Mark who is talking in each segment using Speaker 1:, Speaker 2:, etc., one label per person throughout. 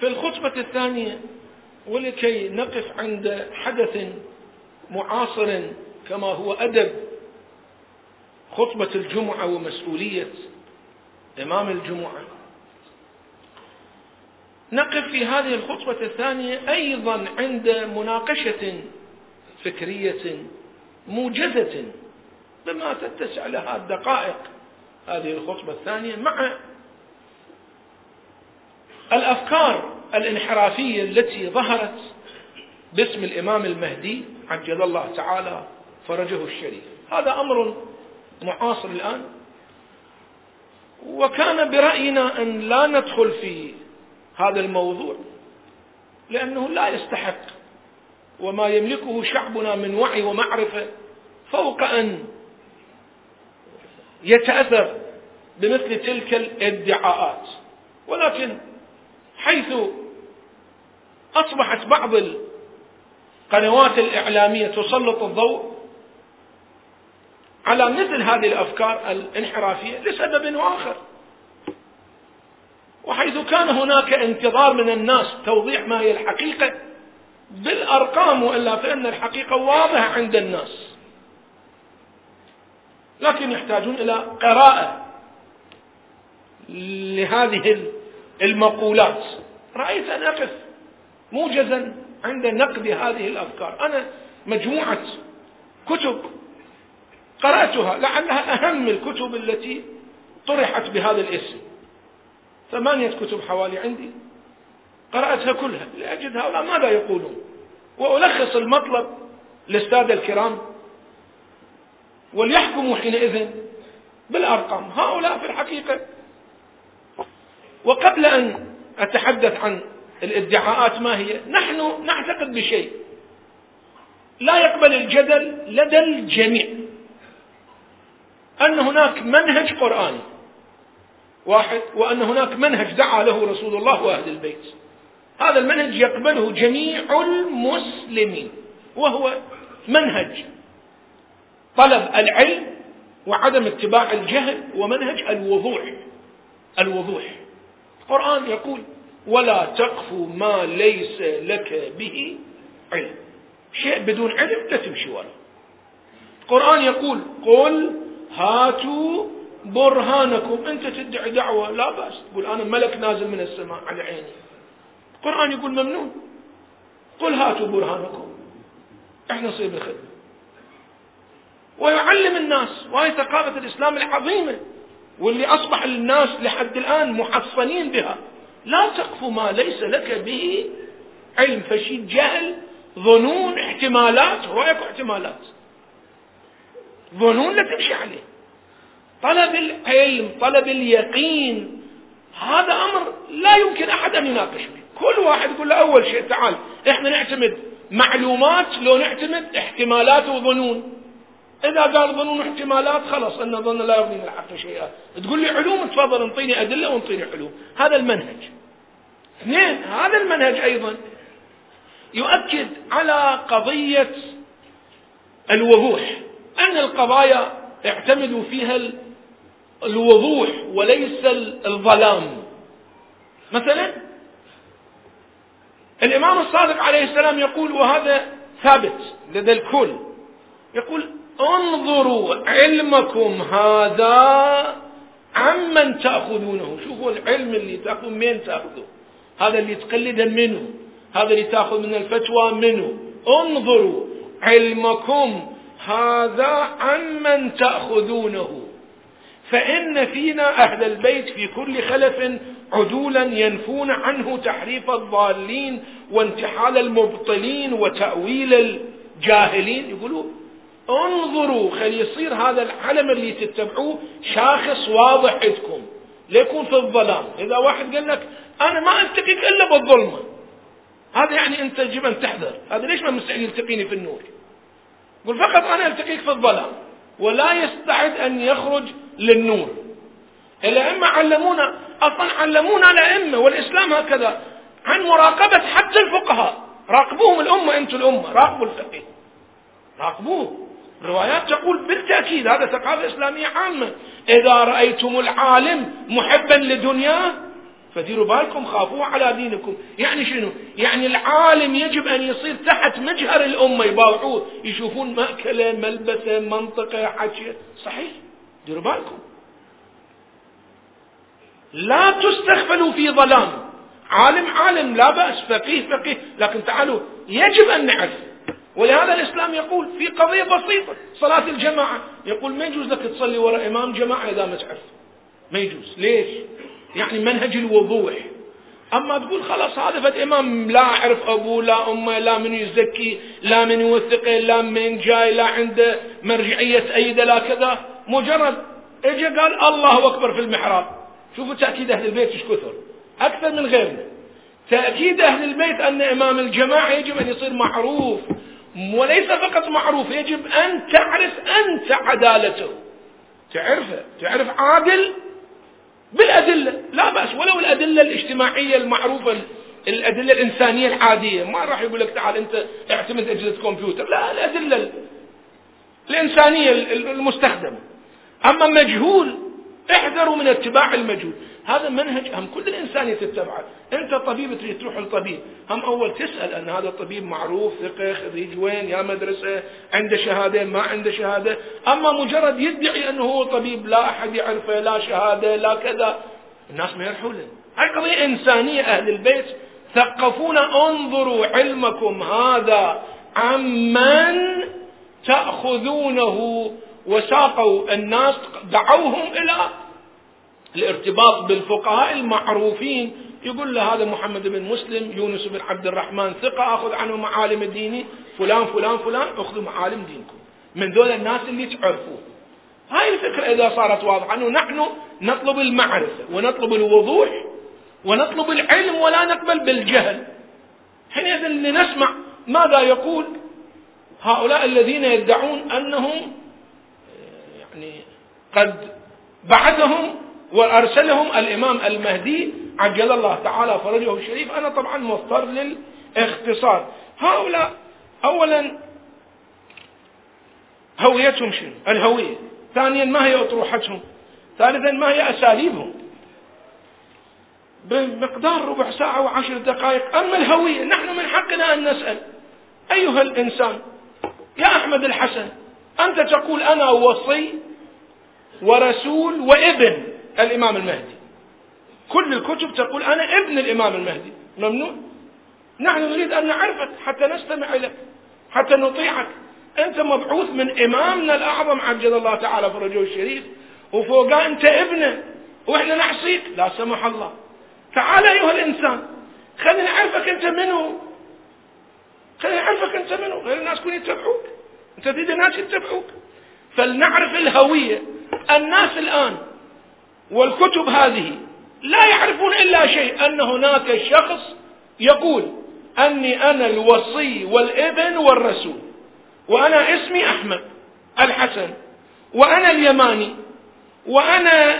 Speaker 1: في الخطبة الثانية ولكي نقف عند حدث معاصر كما هو أدب. خطبة الجمعة ومسؤولية إمام الجمعة. نقف في هذه الخطبة الثانية أيضا عند مناقشة فكرية موجزة بما تتسع لها الدقائق. هذه الخطبة الثانية مع الأفكار الانحرافية التي ظهرت باسم الإمام المهدي عجل الله تعالى فرجه الشريف. هذا أمر معاصر الآن. وكان برأينا أن لا ندخل في هذا الموضوع لأنه لا يستحق. وما يملكه شعبنا من وعي ومعرفة فوق أن يتأثر بمثل تلك الادعاءات. ولكن حيث أصبحت بعض القنوات الإعلامية تسلط الضوء على مثل هذه الأفكار الانحرافية لسبب آخر. وحيث كان هناك انتظار من الناس توضيح ما هي الحقيقة بالأرقام وإلا فإن الحقيقة واضحة عند الناس. لكن يحتاجون إلى قراءة لهذه المقولات. رأيت أن أقف موجزا عند نقد هذه الأفكار. أنا مجموعة كتب قرأتها لعلها أهم الكتب التي طرحت بهذا الاسم. ثمانية كتب حوالي عندي قرأتها كلها. لأجد هؤلاء ماذا يقولون. وألخص المطلب للسادة الكرام وليحكموا حينئذ بالأرقام. هؤلاء في الحقيقة وقبل أن أتحدث عن الادعاءات ما هي؟ نحن نعتقد بشيء. لا يقبل الجدل لدى الجميع. أن هناك منهج قرآني واحد وأن هناك منهج دعا له رسول الله وأهل البيت. هذا المنهج يقبله جميع المسلمين وهو منهج طلب العلم وعدم اتباع الجهل ومنهج الوضوح. الوضوح. القرآن يقول ولا تقف ما ليس لك به علم. شيء بدون علم لا تمشي وراه القرآن يقول قل هاتوا برهانكم. أنت تدعي دعوة لا بأس. تقول أنا ملك نازل من السماء على عيني. القرآن يقول ممنوع قل هاتوا برهانكم. إحنا نصير بالخدمة. ويعلم الناس وهي ثقافة الإسلام العظيمة. واللي أصبح الناس لحد الآن محصنين بها. لا تقف ما ليس لك به علم. فشي جهل ظنون احتمالات هو احتمالات ظنون لا تمشي عليه. طلب العلم طلب اليقين هذا أمر لا يمكن أحد أن يناقش به. كل واحد يقول له أول شيء تعال إحنا نعتمد معلومات لو نعتمد احتمالات وظنون. إذا قال ظنون احتمالات خلاص أن ظن لا يغني من الحق شيئا. تقول لي علوم تفضل انطيني أدلة وانطيني علوم. هذا المنهج. اثنين هذا المنهج أيضا يؤكد على قضية الوضوح. أن القضايا اعتمدوا فيها الوضوح وليس الظلام. مثلا الإمام الصادق عليه السلام يقول وهذا ثابت لدى الكل يقول انظروا علمكم هذا عمن تأخذونه. شوفوا العلم اللي تأخذ؟ من تأخذه؟ هذا اللي تقلده منه. هذا اللي تأخذ من الفتوى منه. انظروا علمكم هذا عمن تأخذونه. فإن فينا أهل البيت في كل خلف عدولا ينفون عنه تحريف الضالين وانتحال المبطلين وتأويل الجاهلين. يقولوا انظروا خل يصير هذا العلم اللي تتبعوه شاخص واضح عندكم. ليكون في الظلام؟ إذا واحد قال لك أنا ما ألتقيك إلا بالظلمة. هذا يعني أنت يجب أن تحذر. هذا ليش ما مستحيل يلتقيني في النور؟ قل فقط أنا ألتقيك في الظلام. ولا يستعد أن يخرج للنور. الأئمة علمونا أصلا علمونا الأئمة والإسلام هكذا عن مراقبة حتى الفقهاء. راقبوهم الأمة أنتم الأمة. راقبوا الفقيه. راقبوه. الروايات تقول بالتأكيد هذا ثقافة إسلامية عامة. إذا رأيتم العالم محبا لدنياه فديروا بالكم خافوا على دينكم. يعني شنو؟ يعني العالم يجب أن يصير تحت مجهر الأمة. يباوعوه يشوفون مأكلة ملبسة منطقة حكي صحيح؟ ديروا بالكم. لا تستغفلوا في ظلام. عالم عالم. لا بأس. فقيه فقيه. لكن تعالوا يجب أن نعرف ولهذا الإسلام يقول في قضية بسيطة صلاة الجماعة. يقول ما يجوز لك تصلي وراء إمام جماعة إذا ما تعرف. ما يجوز. ليش؟ يعني منهج الوضوح. أما تقول خلاص هذا فد إمام لا أعرف أبوه لا أمه لا من يزكي لا من يوثقه لا من جاي لا عنده مرجعية تأيده لا كذا. مجرد اجى قال الله أكبر في المحراب. شوفوا تأكيد أهل البيت إيش كثر. أكثر من غيرنا. تأكيد أهل البيت أن إمام الجماعة يجب أن يصير معروف. وليس فقط معروف يجب أن تعرف أنت عدالته. تعرفه تعرف عادل بالأدلة. لا بأس ولو الأدلة الاجتماعية المعروفة الأدلة الإنسانية العادية. ما راح يقول لك تعال أنت اعتمد أجهزة كمبيوتر. لا الأدلة الإنسانية المستخدمة. أما مجهول احذروا من اتباع المجهول. هذا منهج هم كل الإنسانية تتبعه أنت طبيب تريد تروح للطبيب هم أول تسأل أن هذا الطبيب معروف ثقة خريج وين يا مدرسة عنده شهادة ما عنده شهادة. أما مجرد يدعي أنه هو طبيب لا أحد يعرفه لا شهادة لا كذا. الناس ما يرحوا له قضية إنسانية أهل البيت. ثقفونا انظروا علمكم هذا عمن تأخذونه وساقوا الناس دعوهم إلى الارتباط بالفقهاء المعروفين. يقول له هذا محمد بن مسلم يونس بن عبد الرحمن ثقة أخذ عنه معالم الديني فلان فلان فلان أخذوا معالم دينكم. من دول الناس اللي تعرفوه. هاي الفكرة إذا صارت واضحة أنه نحن نطلب المعرفة ونطلب الوضوح ونطلب العلم ولا نقبل بالجهل. حينئذ لنسمع ماذا يقول هؤلاء الذين يدعون أنهم يعني قد بعثهم وأرسلهم الإمام المهدي عجل الله تعالى فرجه الشريف. أنا طبعا مضطر للاختصار. هؤلاء أولا هويتهم شنو؟ الهوية. ثانيا ما هي أطروحتهم؟ ثالثا ما هي أساليبهم؟ بمقدار ربع ساعة وعشر دقائق. أما الهوية نحن من حقنا أن نسأل. أيها الإنسان يا أحمد الحسن أنت تقول أنا وصي ورسول وابن. الإمام المهدي. كل الكتب تقول أنا ابن الإمام المهدي. ممنوع؟ نحن نريد أن نعرفك حتى نستمع إليك حتى نطيعك. أنت مبعوث من إمامنا الأعظم عجل الله تعالى فرجه الشريف. وفوقها أنت ابنه وإحنا نعصيك. لا سمح الله. تعال أيها الإنسان خلينا نعرفك أنت منو؟ خلينا نعرفك أنت منو؟ غير الناس كون يتبعوك. أنت تريد الناس يتبعوك. فلنعرف الهوية. الناس الآن والكتب هذه لا يعرفون إلا شيء أن هناك شخص يقول أني أنا الوصي والإبن والرسول وأنا اسمي أحمد الحسن وأنا اليماني وأنا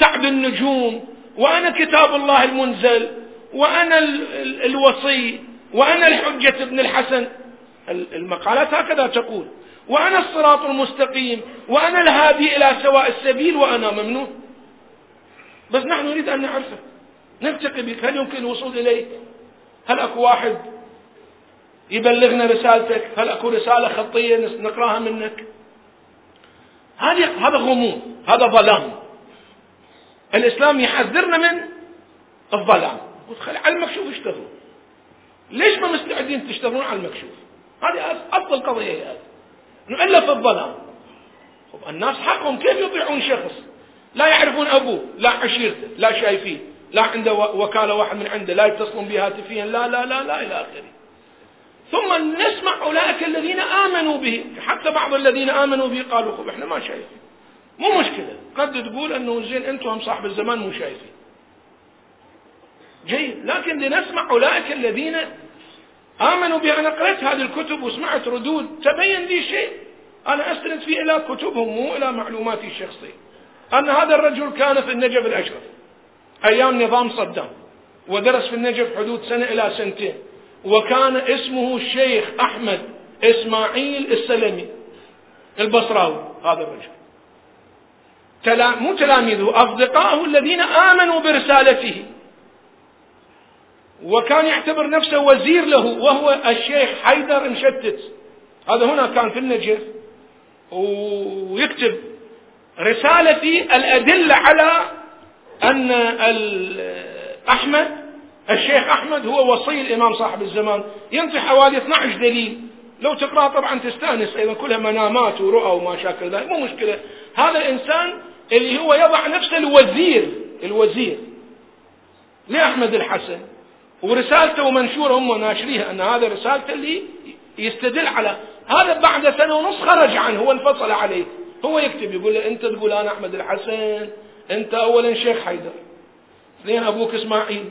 Speaker 1: سعد النجوم وأنا كتاب الله المنزل وأنا الوصي وأنا الحجة ابن الحسن. المقالات هكذا تقول. وأنا الصراط المستقيم وأنا الهادي إلى سواء السبيل وأنا ممنوع. بس نحن نريد أن نعرفه نلتقي بك. هل يمكن الوصول إليك؟ هل أكو واحد يبلغنا رسالتك؟ هل أكو رسالة خطية نقراها منك؟ هذه هذا غموض هذا ظلام. الإسلام يحذرنا من الظلام. على المكشوف اشتغلوا ليش ما مستعدين تشتغلون على المكشوف؟ هذه أصل القضية هذه في الظلام. الناس حقهم كيف يطيعون شخص؟ لا يعرفون أبوه لا عشيرته لا شايفين لا عنده وكالة واحد من عنده لا يتصلون به هاتفيا لا لا لا لا إلى آخره. ثم نسمع أولئك الذين آمنوا به حتى بعض الذين آمنوا به قالوا خب إحنا ما شايفين. مو مشكلة. قد تقول أنه زين أنتم هم صاحب الزمان مو شايفين. جيد. لكن لنسمع أولئك الذين آمنوا بها أنا قرأت هذه الكتب وسمعت ردود. تبين لي شيء. أنا أستند فيه إلى كتبهم مو إلى معلوماتي الشخصية. أن هذا الرجل كان في النجف الأشرف. أيام نظام صدام. ودرس في النجف حدود سنة إلى سنتين. وكان اسمه الشيخ أحمد إسماعيل السلمي. البصراوي هذا الرجل. تلا مو تلاميذه أصدقائه الذين آمنوا برسالته. وكان يعتبر نفسه وزير له وهو الشيخ حيدر مشتت هذا هنا كان في النجف ويكتب رسالتي الأدلة على أن أحمد الشيخ أحمد هو وصي الإمام صاحب الزمان. ينطي حوالي 12 دليل. لو تقرأ طبعا تستأنس أيضا كلها منامات ورؤى وما شاكل ذلك مو مشكلة. هذا الإنسان اللي هو يضع نفسه الوزير الوزير لأحمد الحسن. ورسالته منشورة هم ناشريها أن هذا رسالته اللي يستدل على هذا بعد سنة ونص خرج عنه هو انفصل عليه. هو يكتب يقول له أنت تقول أنا أحمد الحسن أنت أولا شيخ حيدر اثنين أبوك إسماعيل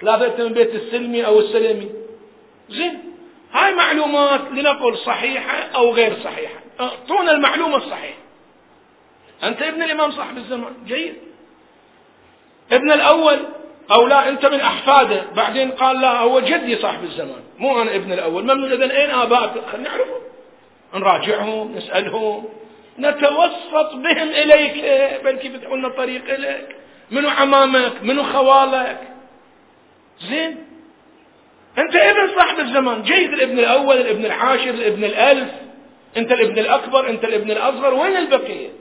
Speaker 1: ثلاثة أنت من بيت السلمي أو السلمي. زين هاي معلومات لنقل صحيحة أو غير صحيحة. أعطونا المعلومة الصحيحة. أنت ابن الإمام صاحب الزمان جيد. ابن الأول أو لا أنت من أحفاده. بعدين قال لا هو جدي صاحب الزمان. مو أنا ابن الأول. من إذا أين آبائك خلينا نعرفهم نراجعهم نسألهم. نتوسط بهم إليك. بل كيف لنا الطريق إليك؟ منو عمامك؟ منو خوالك؟ زين. أنت ابن صاحب الزمان. جيد الابن الأول الابن العاشر الابن الألف. أنت الابن الأكبر أنت الابن الأصغر. وين البقية؟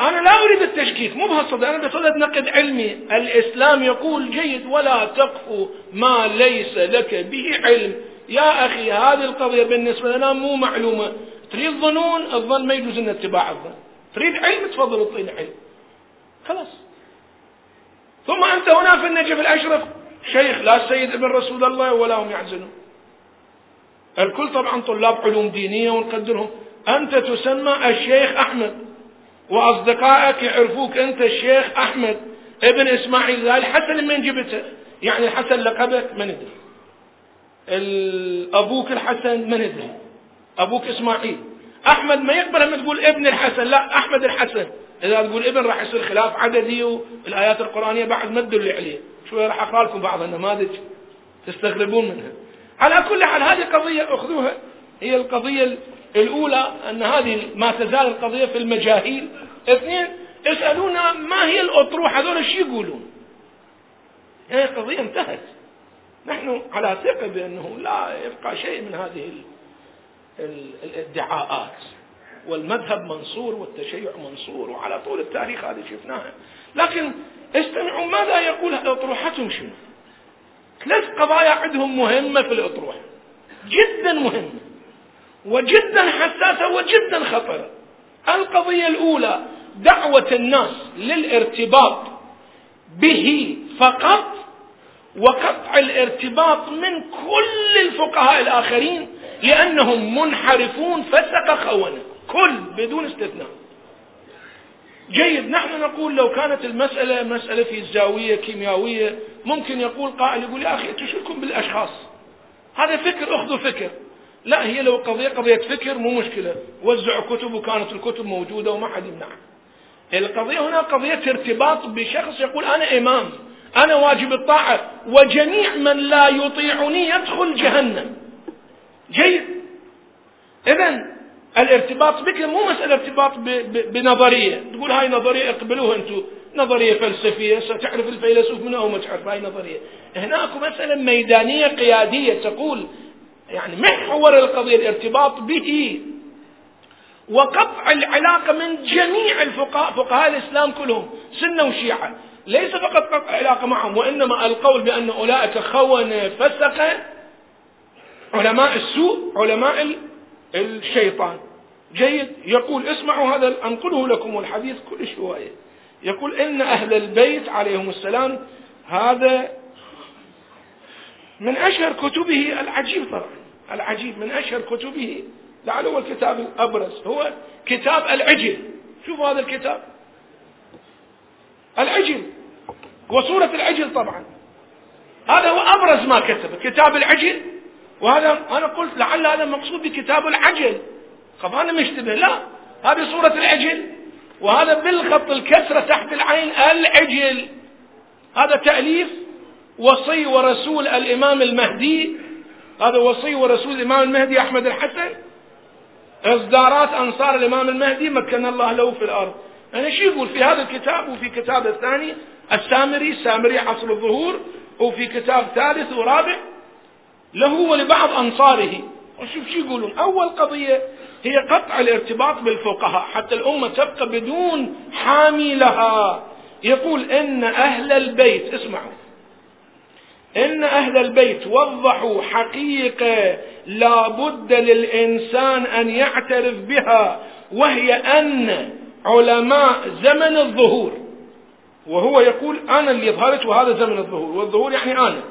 Speaker 1: أنا لا أريد التشكيك مو بهالصدد أنا بصدد نقد علمي. الإسلام يقول جيد ولا تقف ما ليس لك به علم. يا أخي هذه القضية بالنسبة لنا مو معلومة. تريد ظنون؟ الظن ما يجوز أن اتباع الظن. تريد علم؟ تفضل اعطيني علم. خلاص. ثم أنت هنا في النجف الأشرف. شيخ لا السيد ابن رسول الله ولا هم يحزنون الكل طبعا طلاب علوم دينية ونقدرهم. أنت تسمى الشيخ أحمد. وأصدقائك يعرفوك أنت الشيخ أحمد ابن إسماعيل الحسن من جبته. يعني الحسن لقبك ما ندري. أبوك الحسن ما ندري. أبوك إسماعيل. أحمد ما يقبل لما تقول ابن الحسن لا أحمد الحسن. إذا تقول ابن راح يصير خلاف عددي والآيات القرآنية بعد ما تدل عليه. شوي راح أقرأ لكم بعض النماذج تستغربون منها. على كل حال هذه قضية أخذوها. هي القضية الأولى أن هذه ما تزال القضية في المجاهيل. اثنين اسألونا ما هي الأطروحة؟ هذول شو يقولون؟ هي قضية انتهت. نحن على ثقة بأنه لا يبقى شيء من هذه الادعاءات. والمذهب منصور والتشيع منصور وعلى طول التاريخ هذه شفناها. لكن استمعوا ماذا يقول أطروحتهم شنو؟ ثلاث قضايا عندهم مهمة في الأطروحة. جدا مهمة. وجدا حساسة وجدا خطرة القضية الأولى دعوة الناس للارتباط به فقط وقطع الارتباط من كل الفقهاء الآخرين لأنهم منحرفون فسق خونة. كل بدون استثناء. جيد نحن نقول لو كانت المسألة مسألة في الزاوية كيميائية ممكن يقول قائل يقول يا أخي تشركون بالأشخاص. هذا فكر أخذوا فكر. لا هي لو قضية قضية فكر مو مشكلة. وزعوا كتب وكانت الكتب موجودة وما حد يمنعها القضية هنا قضية ارتباط بشخص يقول أنا إمام أنا واجب الطاعة وجميع من لا يطيعني يدخل جهنم. جيد. إذا الارتباط بك مو مسألة ارتباط بنظرية. تقول هاي نظرية اقبلوها أنتم نظرية فلسفية ستعرف الفيلسوف من أو ما تعرف. هاي نظرية. هناك مسألة ميدانية قيادية تقول يعني محور القضية الارتباط به وقطع العلاقة من جميع الفقهاء فقهاء الإسلام كلهم سنة وشيعة. ليس فقط قطع العلاقة معهم وإنما القول بأن أولئك خونة فسقة علماء السوء علماء الشيطان. جيد. يقول اسمعوا هذا أنقله لكم الحديث كل شوية. يقول إن أهل البيت عليهم السلام هذا من أشهر كتبه العجيب طبعا. العجيب من أشهر كتبه. لعله هو الكتاب الأبرز. هو كتاب العجل. شوفوا هذا الكتاب. العجل. وصورة العجل طبعا. هذا هو أبرز ما كتب. كتاب العجل. وهذا أنا قلت لعل هذا مقصود بكتاب العجل. خف أنا مشتبه. لا. هذه صورة العجل. وهذا بالخط الكسرة تحت العين العجل. هذا تأليف وصي ورسول الإمام المهدي هذا وصي ورسول الإمام المهدي أحمد الحسن إصدارات أنصار الإمام المهدي مكن الله له في الأرض. أنا شو يقول؟ في هذا الكتاب وفي كتاب الثاني السامري السامري عصر الظهور وفي كتاب ثالث ورابع له ولبعض أنصاره. وشوف شو يقولون؟ أول قضية هي قطع الارتباط بالفقهاء حتى الأمة تبقى بدون حامي لها. يقول إن أهل البيت اسمعوا إن أهل البيت وضحوا حقيقة لا بد للإنسان أن يعترف بها وهي أن علماء زمن الظهور وهو يقول أنا اللي ظهرت وهذا زمن الظهور والظهور يعني أنا.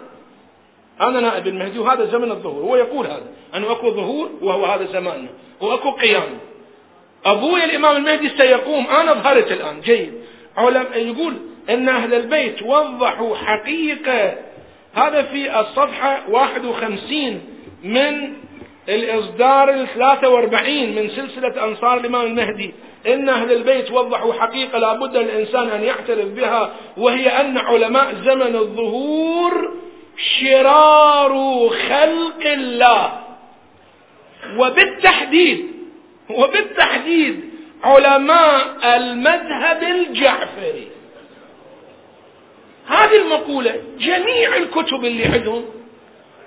Speaker 1: أنا نائب المهدي وهذا زمن الظهور هو يقول هذا أنه أكو ظهور وهو هذا زماننا وأكو قيام. أبوي الإمام المهدي سيقوم أنا ظهرت الآن جيد. علم يقول أن أهل البيت وضحوا حقيقة هذا في الصفحة 51 من الإصدار ال 43 من سلسلة أنصار الإمام المهدي. إن أهل البيت وضحوا حقيقة لابد الإنسان أن يعترف بها وهي أن علماء زمن الظهور شرار خلق الله. وبالتحديد وبالتحديد علماء المذهب الجعفري. هذه المقولة جميع الكتب اللي عندهم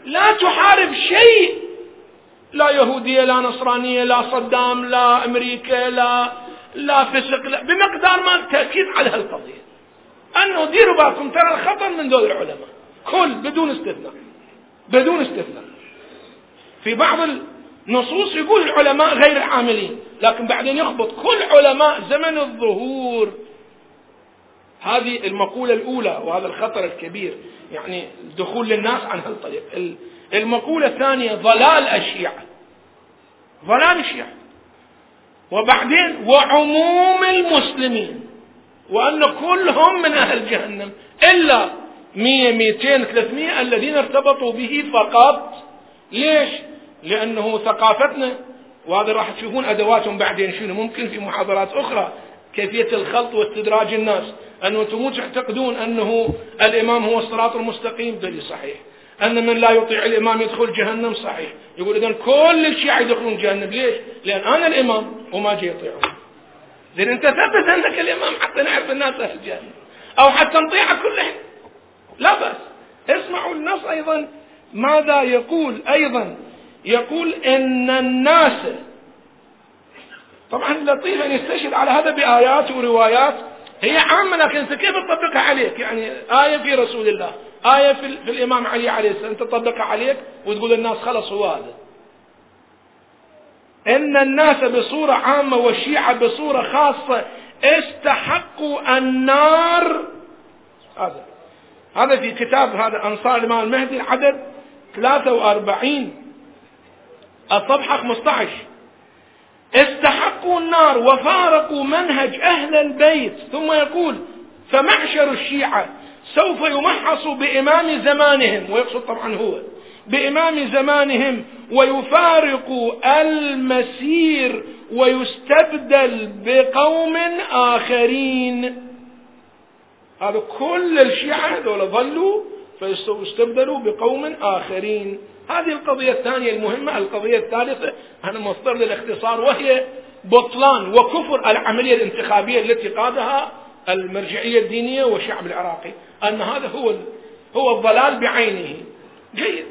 Speaker 1: لا تحارب شيء. لا يهودية لا نصرانية لا صدام لا أمريكا لا لا فسق لا بمقدار ما التأكيد على هالقضية. أنه ديروا بالكم ترى الخطر من دول العلماء. كل بدون استثناء بدون استثناء. في بعض النصوص يقول العلماء غير عاملين لكن بعدين يخبط كل علماء زمن الظهور. هذه المقولة الأولى وهذا الخطر الكبير يعني الدخول للناس عن هالطريق. المقولة الثانية ضلال الشيعة ضلال الشيعة وبعدين وعموم المسلمين. وأن كلهم من أهل جهنم. إلا مية ميتين ثلاثمية الذين ارتبطوا به فقط. ليش؟ لأنه ثقافتنا وهذا راح تشوفون أدواتهم بعدين شنو ممكن في محاضرات أخرى. كيفية الخلط واستدراج الناس. أنتم تعتقدون أنه الإمام هو الصراط المستقيم بل صحيح. أن من لا يطيع الإمام يدخل جهنم صحيح. يقول إذا كل الشيعة يدخلون جهنم. ليش؟ لأن أنا الإمام وما جاي يطيعون. زين أنت ثبت أنك الإمام حتى نعرف الناس أهل الجهنم. أو حتى نطيعك كلهم. لا بأس. اسمعوا النص أيضا. ماذا يقول أيضا؟ يقول إن الناس طبعا لطيف أن يستشهد على هذا بآيات وروايات هي عامة لكن أنت كيف تطبقها عليك؟ يعني آية في رسول الله آية في, في الإمام علي عليه السلام تطبقها عليك وتقول الناس خلص هو هذا. إن الناس بصورة عامة والشيعة بصورة خاصة استحقوا النار. هذا. هذا في كتاب هذا أنصار الإمام المهدي العدد 43 الصفحة 15 استحقوا النار وفارقوا منهج أهل البيت. ثم يقول فمعشر الشيعة سوف يمحص بإمام زمانهم ويقصد طبعا هو بإمام زمانهم ويفارق المسير ويستبدل بقوم آخرين. هذا كل الشيعة هذول ظلوا فيستبدلوا بقوم آخرين. هذه القضية الثانية المهمة القضية الثالثة أنا مصدر للاختصار وهي بطلان وكفر العملية الانتخابية التي قادها المرجعية الدينية والشعب العراقي أن هذا هو هو الضلال بعينه. جيد.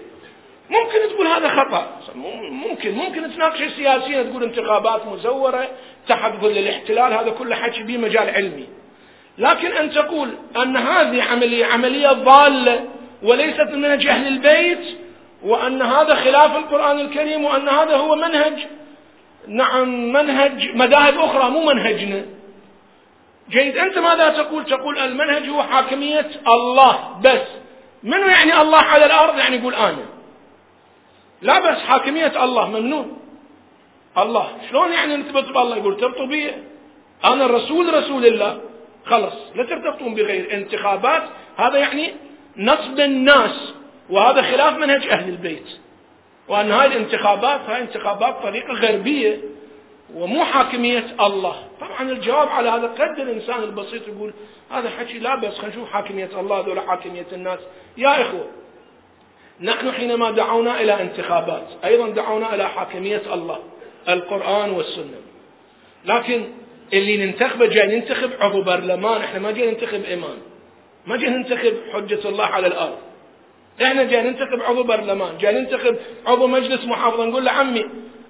Speaker 1: ممكن تقول هذا خطأ. ممكن ممكن تناقش السياسيين تقول انتخابات مزورة تحت ظل الاحتلال هذا كله حكي بمجال علمي. لكن أن تقول أن هذه عملية عملية ضالة وليست من منهج أهل البيت وأن هذا خلاف القرآن الكريم وأن هذا هو منهج. نعم منهج مذاهب أخرى مو منهجنا. جيد أنت ماذا تقول؟ تقول المنهج هو حاكمية الله بس. منو يعني الله على الأرض؟ يعني يقول أنا. لا بس حاكمية الله ممنوع الله. شلون يعني نثبت بالله؟ يقول تربطوا بي أنا الرسول رسول الله. خلص. لا ترتبطون بغير انتخابات. هذا يعني نصب الناس. وهذا خلاف منهج أهل البيت. وأن هذه الانتخابات هاي انتخابات طريقة غربية ومو حاكمية الله. طبعا الجواب على هذا قد الإنسان البسيط يقول هذا حكي لا بس خلينا نشوف حاكمية الله ذولا حاكمية الناس. يا إخوة نحن حينما دعونا إلى انتخابات أيضا دعونا إلى حاكمية الله القرآن والسنة. لكن اللي ننتخبه جاي ننتخب عضو برلمان إحنا ما جاي ننتخب إمام. ما جاي ننتخب حجة الله على الأرض. إحنا جاي ننتخب عضو برلمان جاي ننتخب عضو مجلس محافظة نقول له عمي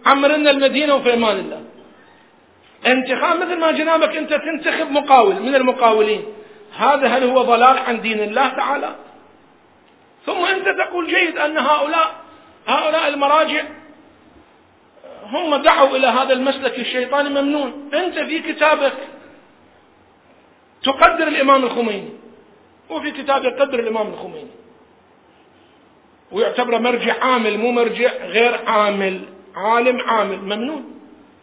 Speaker 1: عمر لنا المدينة وفي أمان الله. انتخاب مثل ما جنابك أنت تنتخب مقاول من المقاولين. هذا هل هو ضلال عن دين الله تعالى؟ ثم أنت تقول جيد أن هؤلاء هؤلاء المراجع هم دعوا إلى هذا المسلك الشيطاني ممنون. أنت في كتابك تقدر الإمام الخميني وفي كتابك قدر الإمام الخميني. ويعتبر مرجع عامل مو مرجع غير عامل عالم عامل ممنون.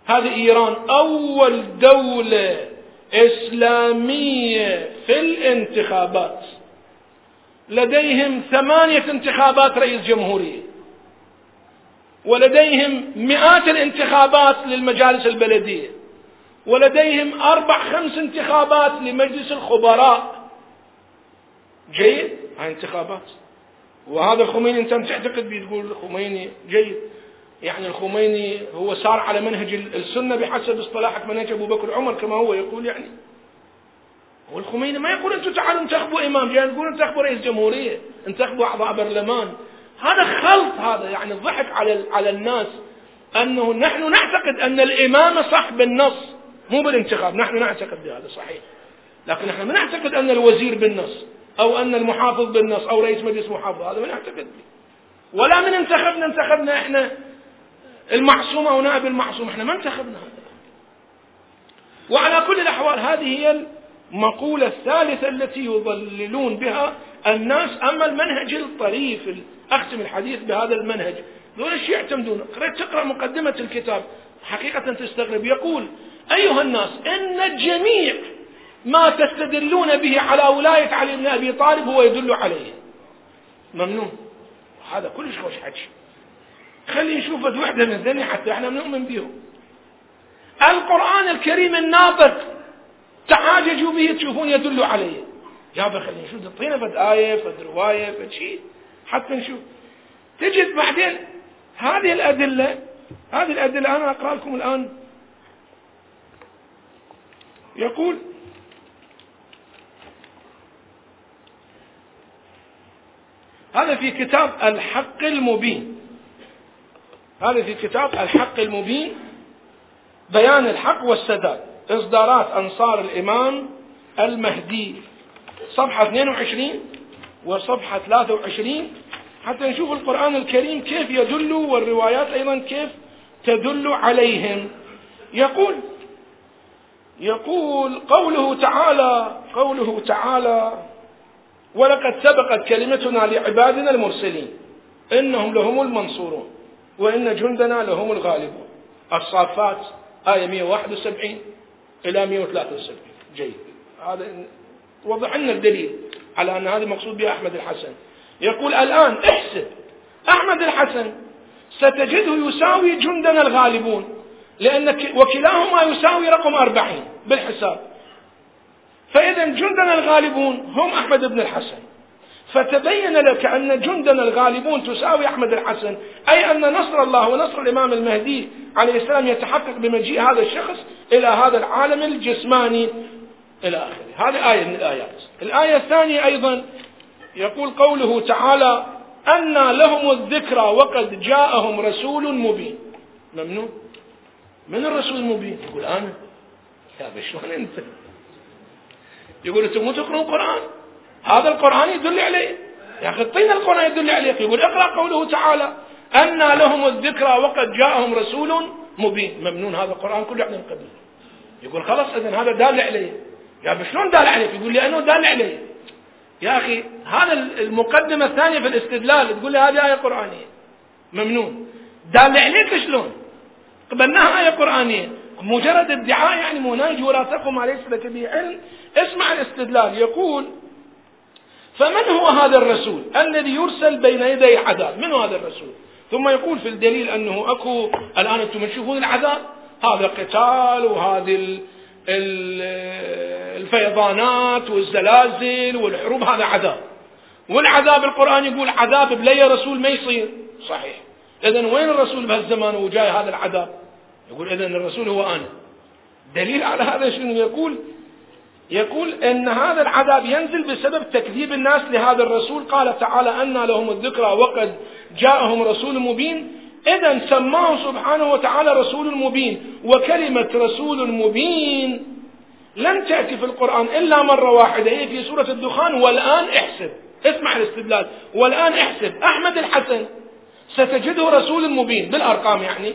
Speaker 1: هذه إيران أول دولة إسلامية في الانتخابات. لديهم ثمانية انتخابات رئيس جمهورية. ولديهم مئات الانتخابات للمجالس البلدية. ولديهم أربع خمس انتخابات لمجلس الخبراء. جيد؟ هاي انتخابات. وهذا الخميني انت تعتقد بيه تقول الخميني جيد. يعني الخميني هو صار على منهج السنة بحسب اصطلاحك منهج أبو بكر عمر كما هو يقول يعني. والخميني ما يقول أنتم تعالوا انتخبوا إمام جاي يقول انتخبوا رئيس جمهورية انتخبوا أعضاء برلمان. هذا خلط هذا يعني الضحك على على الناس أنه نحن نعتقد أن الامامه صح بالنص مو بالانتخاب نحن نعتقد بهذا صحيح. لكن نحن ما نعتقد أن الوزير بالنص. أو أن المحافظ بالنص أو رئيس مجلس محافظه هذا ما نعتقد به ولا من انتخبنا انتخبنا إحنا المعصوم أو نائب المعصوم. إحنا ما انتخبنا. هذا وعلى كل الأحوال هذه هي المقولة الثالثة التي يضللون بها الناس. أما المنهج الطريف أختم الحديث بهذا المنهج. دون الشيء يعتمدون قرأت تقرأ مقدمة الكتاب حقيقة تستغرب. يقول أيها الناس إن جميع ما تستدلون به على ولاية علي بن أبي طالب هو يدل عليه. ممنون. هذا كلش خوش حكي. خلي نشوف وحدة من ذني حتى إحنا نؤمن بهم. القرآن الكريم الناطق تحاججوا به تشوفون يدل عليه. يابا خلينا نشوف تعطينا فد آية فد رواية فد شيء حتى نشوف. تجد بعدين هذه الأدلة هذه الأدلة أنا أقرأ لكم الآن. يقول هذا في كتاب الحق المبين. هذا في كتاب الحق المبين. بيان الحق والسداد. إصدارات أنصار الإمام المهدي. صفحة 22 وصفحة 23 حتى نشوف القرآن الكريم كيف يدل والروايات أيضا كيف تدل عليهم. يقول يقول قوله تعالى قوله تعالى ولقد سبقت كلمتنا لعبادنا المرسلين. إنهم لهم المنصورون. وإن جندنا لهم الغالبون. الصافات آية 171 إلى 173 جيد. هذا وضح لنا الدليل على أن هذا مقصود به أحمد الحسن. يقول الآن احسب. أحمد الحسن ستجده يساوي جندنا الغالبون. لأن وكلاهما يساوي رقم أربعين بالحساب. فإذا جندنا الغالبون هم أحمد بن الحسن. فتبين لك أن جندنا الغالبون تساوي أحمد الحسن أي أن نصر الله ونصر الإمام المهدي عليه السلام يتحقق بمجيء هذا الشخص إلى هذا العالم الجسماني إلى آخره. هذه آية من الآيات. الآية الثانية أيضا يقول قوله تعالى أن لهم الذكرى وقد جاءهم رسول مبين. ممنوع. من الرسول المبين؟ يقول أنا؟ يا شلون أنت؟ يقول أنتم مو تقرون القرآن هذا القرآن يدل عليه. يا أخي اعطينا القرآن يدل عليك. يقول اقرأ قوله تعالى أن لهم الذكرى وقد جاءهم رسول مبين. ممنون هذا القرآن كله إحنا نقبله يقول خلاص إذا هذا دال عليه. يا شلون دال عليك؟ يقول لأنه دال عليه. يا أخي هذا المقدمة الثانية في الاستدلال تقول لي هذه آية قرآنية. ممنون. دال عليك شلون؟ قبلناها آية قرآنية. مجرد ادعاء يعني مناج ولا تقم ما ليس به علم اسمع الاستدلال. يقول فمن هو هذا الرسول؟ الذي يرسل بين يدي عذاب. من هو هذا الرسول ثم يقول في الدليل أنه أكو الآن أنتم تشوفون العذاب. هذا قتال وهذه الفيضانات والزلازل والحروب هذا عذاب. والعذاب القرآن يقول عذاب بلي رسول ما يصير؟ صحيح. إذا وين الرسول بهالزمان وجاي هذا العذاب؟ يقول إذا الرسول هو أنا. دليل على هذا شنو؟ يقول يقول إن هذا العذاب ينزل بسبب تكذيب الناس لهذا الرسول. قال تعالى أن لهم الذكرى وقد جاءهم رسول مبين. اذا سماه سبحانه وتعالى رسول مبين. وكلمة رسول مبين لم تأتي في القرآن إلا مرة واحدة. هي في سورة الدخان والآن احسب. اسمع الاستدلال. والآن احسب. أحمد الحسن ستجده رسول مبين بالأرقام يعني.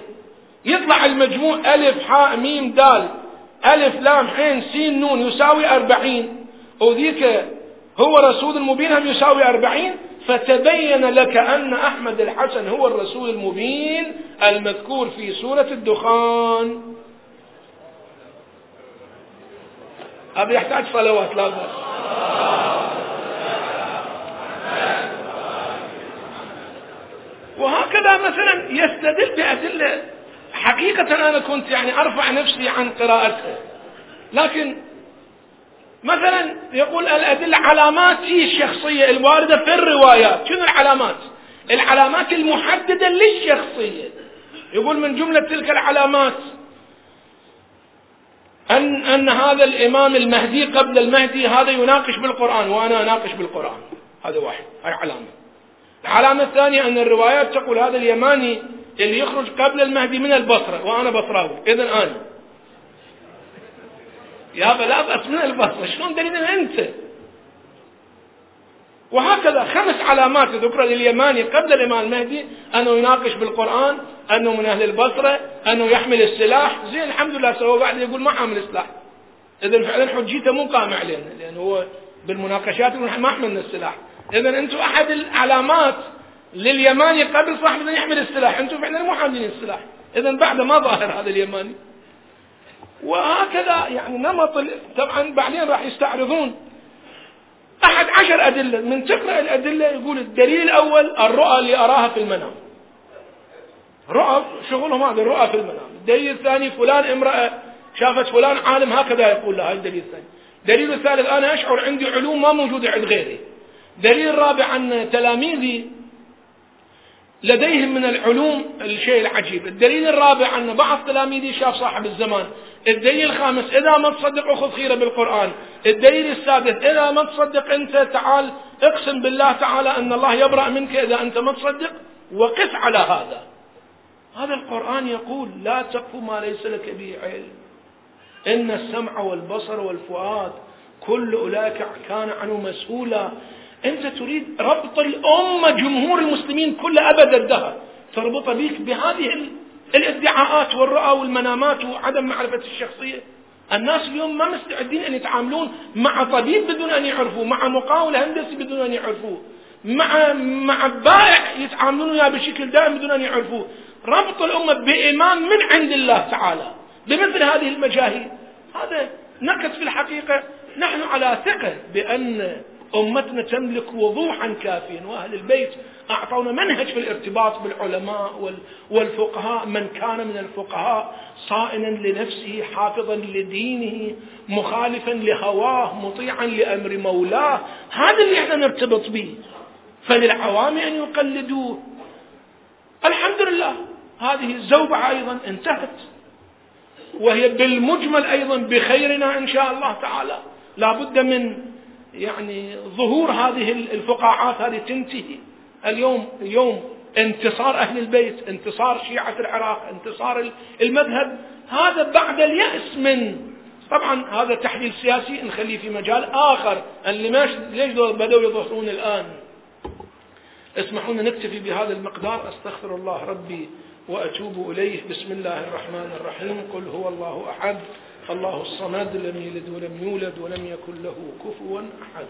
Speaker 1: يطلع المجموع ألف حاء ميم دال ألف لام حين سين نون يساوي أربعين. وذيك هو رسول المبين هم يساوي أربعين. فتبين لك أن أحمد الحسن هو الرسول المبين المذكور في سورة الدخان. هذا يحتاج صلوات لا بأس وهكذا مثلا يستدل بأدلة حقيقة أنا كنت يعني أرفع نفسي عن قراءتها لكن مثلا يقول الأدلة علامات الشخصية الواردة في الروايات. شنو العلامات؟ العلامات المحددة للشخصية. يقول من جملة تلك العلامات أن أن هذا الإمام المهدي قبل المهدي هذا يناقش بالقرآن وأنا أناقش بالقرآن. هذا واحد هاي علامة. العلامة الثانية أن الروايات تقول هذا اليماني اللي يخرج قبل المهدي من البصرة وأنا بصراوي إذا أنا. يا لا بأس من البصرة شلون دليل أنت؟ وهكذا خمس علامات ذكر لليماني قبل الإمام المهدي أنه يناقش بالقرآن أنه من أهل البصرة أنه يحمل السلاح. زين الحمد لله سوى بعد يقول ما حامل سلاح إذا فعلا حجيته مو قائمة علينا لأنه هو بالمناقشات ما حملنا السلاح. إذا أنتم أحد العلامات لليماني قبل صاحب أن يحمل السلاح. أنتم فعلا مو حاملين السلاح. إذا بعد ما ظاهر هذا اليماني. وهكذا يعني نمط طبعا بعدين راح يستعرضون. أحد عشر أدلة. من تقرأ الأدلة يقول الدليل الأول الرؤى اللي أراها في المنام. رؤى شغلهم هذا الرؤى في المنام. الدليل الثاني فلان امرأة شافت فلان عالم هكذا يقول لها الدليل الثاني. الدليل الثالث أنا أشعر عندي علوم ما موجودة عند غيري. دليل الرابع أن تلاميذي لديهم من العلوم الشيء العجيب. الدليل الرابع أن بعض تلاميذي شاف صاحب الزمان. الدليل الخامس إذا ما تصدق أخذ خيرة بالقرآن. الدليل السادس إذا ما تصدق أنت تعال اقسم بالله تعالى أن الله يبرأ منك إذا أنت ما تصدق وقف على هذا. هذا القرآن يقول لا تقف ما ليس لك به علم. إن السمع والبصر والفؤاد كل أولئك كان عنه مسؤولا. أنت تريد ربط الأمة جمهور المسلمين كل أبد الدهر تربط بك بهذه الادعاءات والرؤى والمنامات وعدم معرفة الشخصية. الناس اليوم ما مستعدين أن يتعاملون مع طبيب بدون أن يعرفوه مع مقاول هندسي بدون أن يعرفوه مع مع بائع يتعاملون وياه بشكل دائم بدون أن يعرفوه. ربط الأمة بإمام من عند الله تعالى بمثل هذه المجاهيل. هذا نقص في الحقيقة نحن على ثقة بأن أمتنا تملك وضوحا كافيا. وأهل البيت أعطونا منهج في الارتباط بالعلماء والفقهاء. من كان من الفقهاء صائنا لنفسه حافظا لدينه مخالفا لهواه مطيعا لأمر مولاه. هذا اللي إحنا نرتبط به. فللعوام أن يقلدوه. الحمد لله هذه الزوبعة أيضا انتهت. وهي بالمجمل أيضا بخيرنا إن شاء الله تعالى. لا بد من يعني ظهور هذه الفقاعات هذه تنتهي. اليوم اليوم انتصار أهل البيت انتصار شيعة العراق انتصار المذهب. هذا بعد اليأس من طبعا هذا تحليل سياسي نخليه في مجال آخر. اللي ليش بدأوا يظهرون الآن؟ اسمحوا لنا نكتفي بهذا المقدار. أستغفر الله ربي وأتوب إليه. بسم الله الرحمن الرحيم. قل هو الله أحد. الله الصمد لم يلد ولم يولد ولم يكن له كفوا احد